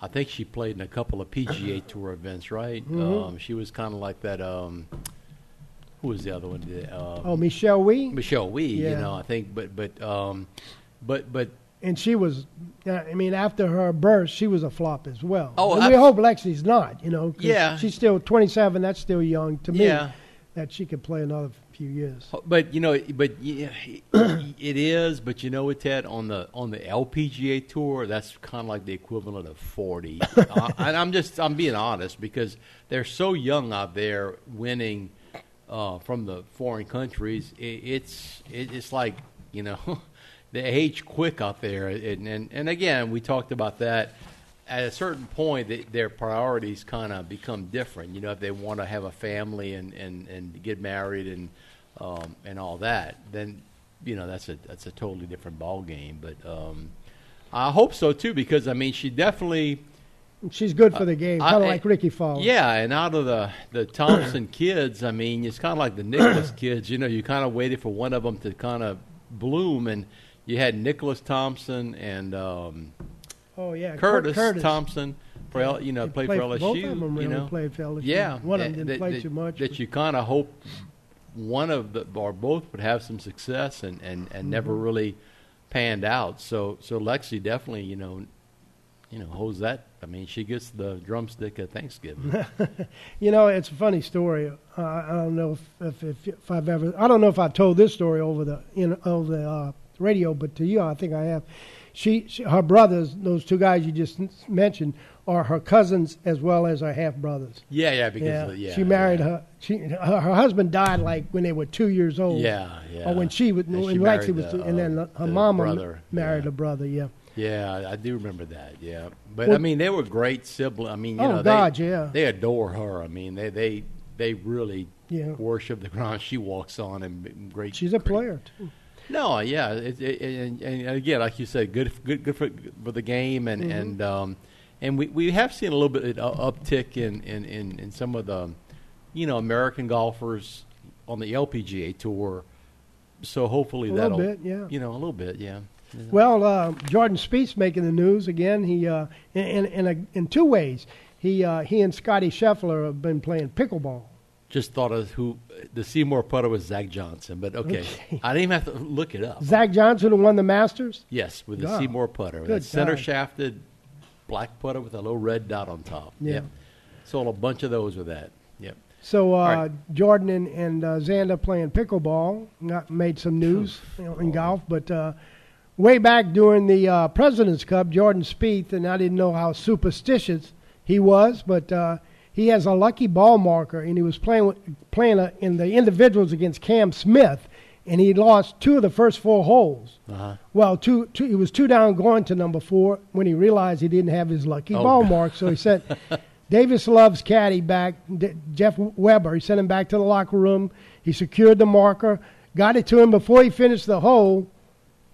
I think she played in a couple of PGA Tour events, right? Mhm. Um, she was kind of like that. Um, who was the other one? Uh, oh Michelle Wie, Michelle Wie. You know, I think, but but um, but but and she was. I mean, after her birth, she was a flop as well. Oh, and we hope Lexi's not. You know, 'cause Yeah. she's still 27. That's still young to me. Yeah. that she could play another few years. But you know, but yeah, it is. But you know what, Ted? On the on the LPGA tour, that's kind of like the equivalent of forty. uh, and I'm just I'm being honest because they're so young out there winning uh, from the foreign countries. It, it's it, it's like you know they age quick out there. And, and and again, we talked about that. At a certain point, they, their priorities kind of become different. You know, if they want to have a family and, and, and get married and um, and all that, then you know that's a that's a totally different ball game. But um, I hope so too, because I mean, she definitely She's good for the game, kind of like Rickie Fowler. yeah, and out of the the Thompson kids, I mean, it's kind of like the Nicklaus kids. You know, you kind of waited for one of them to kind of bloom, and you had Nicholas Thompson and um, Oh yeah, Curtis, Curtis. Thompson for L, you know played, played- for LSU. both of them you really know, played for LSU. Yeah, One of them didn't that- play that- too much, That you kind of hope one of the or both would have some success and and, and never Mhm. really panned out. So so Lexi definitely you know you know that. I mean, she gets the drumstick at Thanksgiving. You know, it's a funny story. Uh, I don't know if, if, if, I've ever. I don't know if I told this story over the in over the uh, radio, but to you, I think I have. She, she, her brothers, those two guys you just mentioned, are her cousins as well as her half brothers. Yeah, yeah, because of- yeah, she married her. She her, her husband died like when they were two years old. Yeah, yeah. Or when she was, And when she Lexi married was, the, two, and then uh, her the mama brother, married a brother. Yeah. Yeah, I do remember that. Yeah, but I mean, they were great siblings. I mean, you Oh, know, God, they, yeah. they adore her. I mean, they they they really Yeah. worship the ground she walks on, and great. She's a player too. No, yeah, it, it, and, and again, like you said, good, good, good for, for the game, and Mhm. and um, and we, we have seen a little bit of uptick in, in, in, in some of the, you know, American golfers on the LPGA tour so hopefully A that'll bit, yeah. you know a little bit, yeah. Well, uh, Jordan Spieth's making the news again. He uh, in in in, a, in two ways. He uh, he and Scottie Scheffler have been playing pickleball. Just thought of who the SeeMore putter was Zach Johnson, but okay. Okay. I didn't even have to look it up. Zach Johnson who won the Masters. Yes, with the. SeeMore putter. That center shafted black putter with a little red dot on top. Yeah. Yep. Sold a bunch of those with that. Yep. So uh, right. Jordan and, and uh, Xander playing pickleball got made some news you know, in golf, but uh, way back during the uh, President's Cup, Jordan Spieth, and I didn't know how superstitious he was, but uh, he has a lucky ball marker, and he was playing with, playing uh in the individuals against Cam Smith, and he lost two of the first four holes. Uh-huh. Well, two, two, he was two down going to number four when he realized he didn't have his lucky Oh, ball mark. So he sent Davis Love's caddy back, D- Jeff Weber. He sent him back to the locker room. He secured the marker, got it to him before he finished the hole.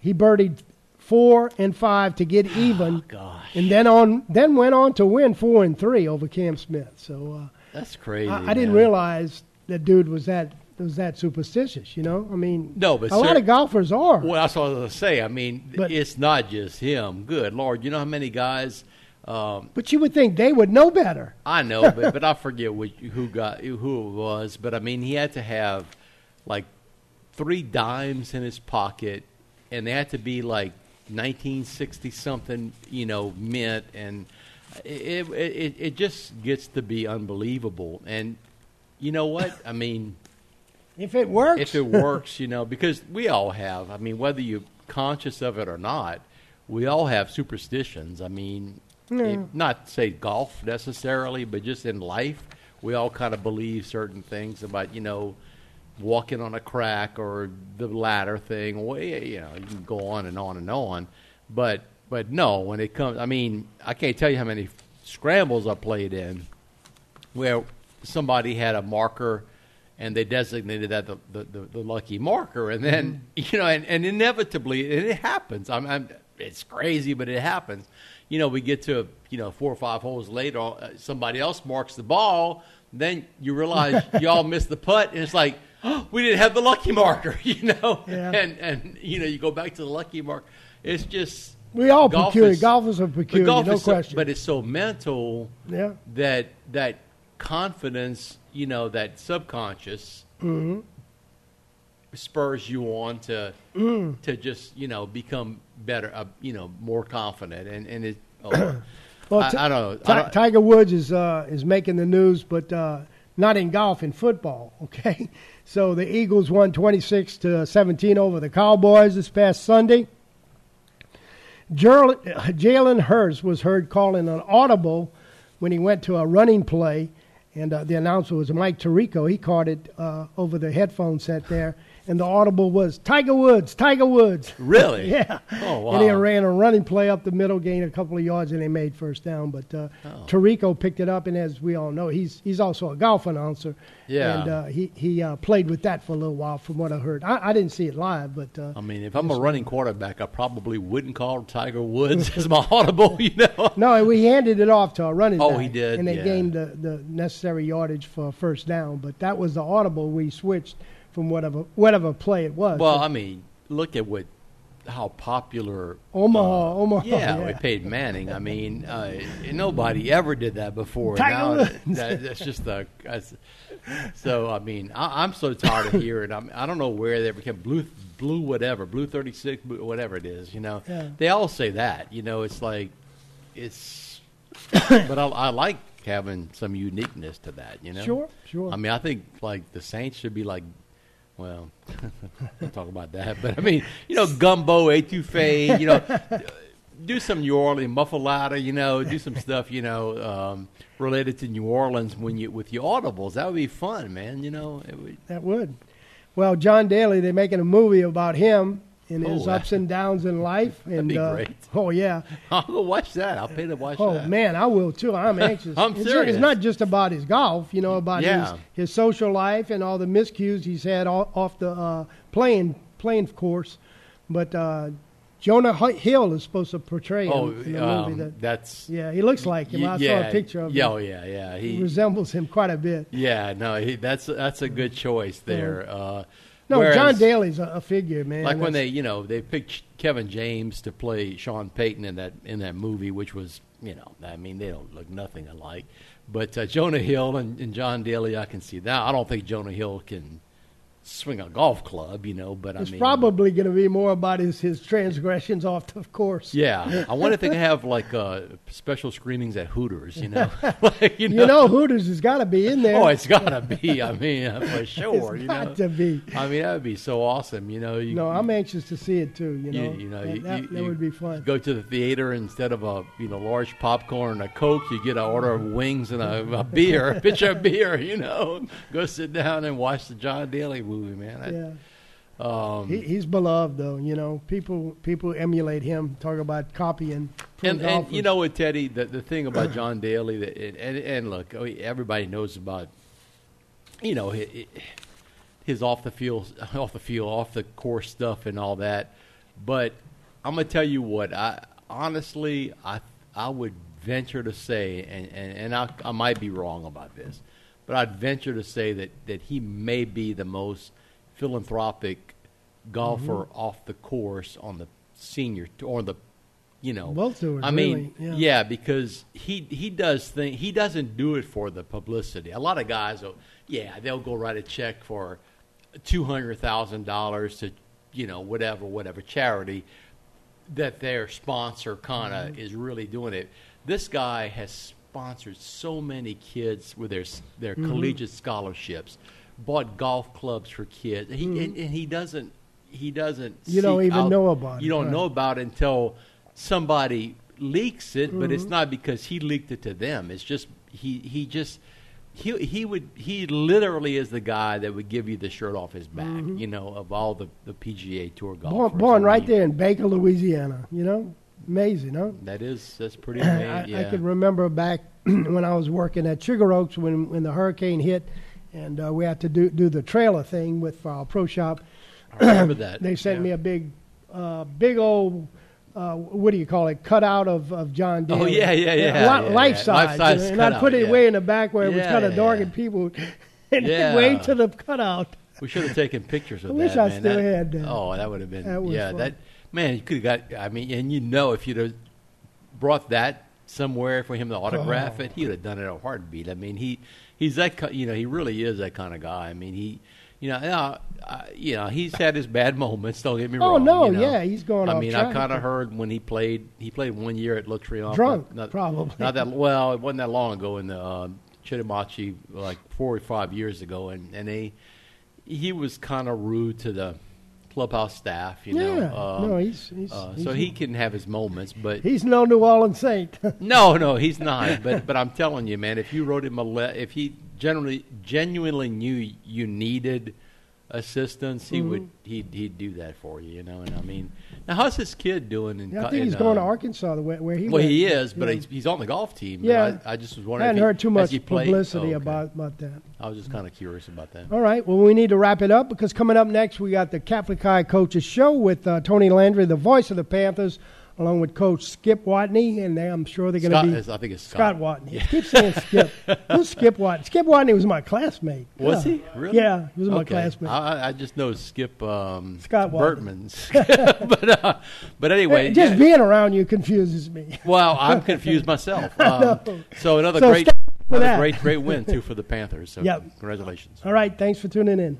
He birdied four and five to get even, Gosh, and then on then went on to win four and three over Cam Smith. So uh, that's crazy. I, I didn't realize that dude was that was that superstitious. You know, I mean, No, but a lot of golfers are. Well, that's what I was going to say. I mean, But- it's not just him. Good Lord. You know how many guys. Um, But you would think they would know better. I know, but, but I forget which, who got who it was. But I mean, he had to have like three dimes in his pocket, and they had to be like 1960 something, you know, mint, and it, it it just gets to be unbelievable. And you know what? I mean, If it works, if it works, you know, because we all have. I mean, whether you're conscious of it or not, we all have superstitions. I mean, it- not say golf necessarily, but just in life, we all kind of believe certain things about, you know, walking on a crack or the ladder thing. Well, yeah, you know, you can go on and on and on, but but no, when it comes, I mean, I can't tell you how many scrambles I played in where somebody had a marker and they designated that the, the, the, the lucky marker. And then you know and, and inevitably it happens. I'm, I'm it's crazy but it happens. You know we get to you know four or five holes later uh, somebody else marks the ball. Then you realize y'all missed the putt and it's like oh, we didn't have the lucky marker you know Yeah. and and you know you go back to the lucky mark it's just we all golf peculiar. is- Golfers are peculiar, golf no is so- question. but it's so mental yeah, that that confidence, you know, that subconscious Mm-hmm. spurs you on to Mm. to just you know become better, uh, you know, more confident, and and it. Oh, Well, I, don't know. I don't- Tiger Woods is uh, is making the news, but uh, not in golf, in football. Okay, so the Eagles won twenty six to seventeen over the Cowboys this past Sunday. Jalen Hurts was heard calling an audible when he went to a running play, and uh, the announcer was Mike Tirico. He caught it uh, over the headphone set there, and the audible was Tiger Woods, Tiger Woods. Really? yeah. Oh, wow. And he ran a running play up the middle, gained a couple of yards, and they made first down. But uh, Oh. Tirico picked it up, and as we all know, he's he's also a golf announcer. Yeah. And uh, he he uh, played with that for a little while, from what I heard. I, I didn't see it live, but uh, I mean, if I'm a running quarterback, I probably wouldn't call Tiger Woods as my audible. You know. no, we handed it off to a running Oh, back. he did, and they yeah. gained the, the necessary yardage for first down. But that was the audible we switched from whatever whatever play it was. Well, So I mean, look at what how popular Omaha, uh, Omaha, Yeah, yeah. we paid Manning. I mean, uh, nobody ever did that before. Tiger Now that, that's just the. That's, so I mean, I, I'm so tired of hearing. I'm, I don't know where they became blue, blue whatever, blue thirty six, whatever it is. You know, Yeah. they all say that. You know, it's like it's. but I, I like having some uniqueness to that. You know, Sure, sure. I mean, I think like the Saints should be like well, we'll talk about that. But I mean, you know, gumbo, etouffee, you know, do some New Orleans muffuletta, you know, do some stuff, you know, um, related to New Orleans when you with your audibles. That would be fun, man. You know, it would, That would. Well, John Daly, they're making a movie about him and his Oh, ups and downs in life. And be uh, oh yeah, I'll go watch that. I'll pay to watch that. oh that. man, I will too. I'm anxious. I'm It's- serious. It's not just about his golf, you know, about Yeah. his his social life and all the miscues he's had all, off the uh, playing playing course. But uh, Jonah Hill is supposed to portray him Oh, in the um, movie. That, that's yeah, he looks like him. I yeah, saw a picture of yeah, him. Oh, yeah, yeah. He He resembles him quite a bit. Yeah, no, he, that's that's a good choice there. Uh, No, Whereas- John Daly's a, a figure, man. like when they, you know, they picked Kevin James to play Sean Payton in that in that movie, which was, you know, I mean, they don't look nothing alike. But uh, Jonah Hill and, and John Daly, I can see that. I don't think Jonah Hill can swing a golf club, you know, but it's I mean, probably going to be more about his, his transgressions off the course. yeah. I wonder if they have like uh, special screenings at Hooters, you know, like, you know. You know, Hooters has got to be in there. Oh, it's gotta be. I mean, for sure. It's got know, to be. I mean, that would be so awesome. You know, you, No, I'm anxious to see it too. You know, you, you know, that, that, that would be fun. Go to the theater instead of a you know large popcorn and a coke, you get an order of wings and a, a beer, a pitcher of beer. You know, go sit down and watch the John Daly movie, man. I- Yeah. Um, He, he's beloved though. You know, people people emulate him. Talk about copying. and, and you know what, Teddy, the the thing about John Daly, that and, and, and look, oh, everybody knows about, you know, hi- hi- his off the field, off the field, off the course stuff and all that. But I'm gonna tell you what, I honestly, I I would venture to say, and and, and I, I might be wrong about this, but I'd venture to say that that he may be the most philanthropic golfer Mhm. off the course on the senior or the you know Both tours, I mean really, yeah. because he he does thing he doesn't do it for the publicity a lot of guys will yeah they'll go write a check for two hundred thousand dollars to you know whatever whatever charity that their sponsor kind of Mhm. is really doing it this guy has sponsored so many kids with their their Mhm. collegiate scholarships bought golf clubs for kids he Mhm. and, and he doesn't he doesn't You don't even out- know about it. you it, don't right. know about it until somebody leaks it, but it's Mhm. not because he leaked it to them. It's just he he just he he would he literally is the guy that would give you the shirt off his back, Mhm. you know, of all the the PGA Tour golfers. born, born right there in Baker, Louisiana. You know, amazing, huh? That is that's pretty I, amazing. yeah. I can remember back when I was working at Sugar Oaks when when the hurricane hit, and uh, we had to do do the trailer thing with our pro shop. I remember that. they sent yeah. me a big, uh, big old. Uh, what do you call it? Cutout of, of John Oh, Daly. yeah, yeah, yeah, li- yeah, life yeah. size. Life-size and I'd put it yeah. way in the back where it was kind of yeah, dark yeah. and people and Yeah. way to the cutout. We should have taken pictures of I that. wish I man. still That- had that. Oh, that would have been. That was yeah, fun. that man, you could have got. I mean, and you know, if you'd have brought that somewhere for him to autograph Oh. it, he would have done it in a heartbeat. I mean, he he's that. You know, he really is that kind of guy. I mean, he. You know, uh, uh, you know, he's had his bad moments. Don't get me Oh, wrong. Oh no, you know. yeah, he's going I mean, I kind of heard when he played. He played one year at Le Drunk, not, probably. Not that well. It wasn't that long ago in the um, Chitimacha, like four or five years ago, and and they he was kind of rude to the clubhouse staff. You know, Yeah, Um, no, he's- he's- uh, he's- so he can have his moments, but He's no New Orleans Saint. no, no, he's not. But but I'm telling you, man, if you wrote him a le- if he generally genuinely knew you needed assistance, he Mhm. would he'd he'd do that for you. You know, and I mean, now how's this kid doing? In, Yeah, I think in, he's going to uh, Arkansas, the way- where he well, went. he is, but Yeah. he's, he's on the golf team. Yeah. I, I just was wondering. I hadn't if he, heard too much he publicity Oh, okay. about, about that. I was just kind of curious about that. All right. Well, we need to wrap it up because coming up next, we got the Catholic High Coaches Show with uh, Tony Landry, the voice of the Panthers, along with Coach Skip Watney, and I'm sure they're going to be. is- I think it's Scott, Scott. Watney. I keep saying Skip. Who's Skip Watney? Skip Watney was my classmate. Was Yeah. he really? Yeah, he was my classmate. I, I just know Skip um, Scott Watney. Bertman. but uh, but anyway, Just yeah. being around you confuses me. Well, I'm confused myself. Um, so another So great, another great, great win too for the Panthers. So Yep. congratulations. All right. Thanks for tuning in.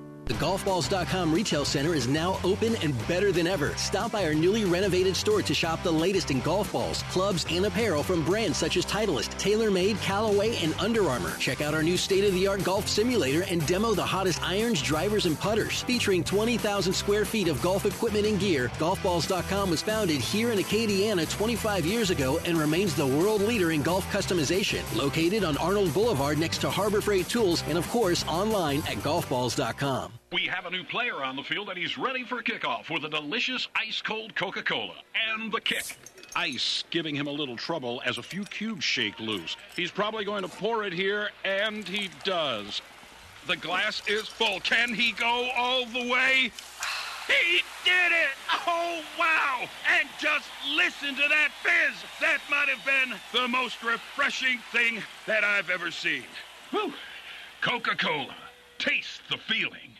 The golfballs.com retail center is now open and better than ever. Stop by our newly renovated store to shop the latest in golf balls, clubs, and apparel from brands such as Titleist, TaylorMade, Callaway, and Under Armour. Check out our new state-of-the-art golf simulator and demo the hottest irons, drivers, and putters. Featuring 20,000 square feet of golf equipment and gear, golfballs.com was founded here in Acadiana 25 years ago and remains the world leader in golf customization. Located on Arnold Boulevard next to Harbor Freight Tools and of course online at golfballs.com. We have a new player on the field and he's ready for kickoff with a delicious ice cold Coca Cola and the kick. Ice giving him a little trouble as a few cubes shake loose. He's probably going to pour it here, and he does. The glass is full. Can he go all the way? He did it! Oh, wow! And just listen to that fizz! That might have been the most refreshing thing that I've ever seen. Coca Cola. Taste the feeling.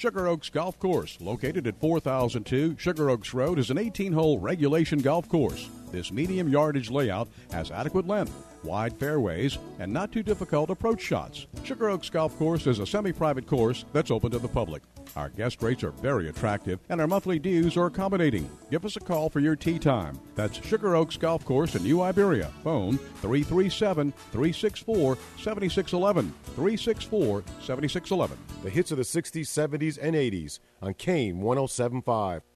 Sugar Oaks Golf Course, located at 4002 Sugar Oaks Road, is an 18 hole regulation golf course. This medium yardage layout has adequate length, wide fairways, and not too difficult approach shots. Sugar Oaks Golf Course is a semi private course that's open to the public. Our guest rates are very attractive, and our monthly dues are accommodating. Give us a call for your tee time. That's Sugar Oaks Golf Course in New Iberia. Phone 337 364 7611. 364 7611. The hits of the 60s, 70s, and 80s on KANE 1075.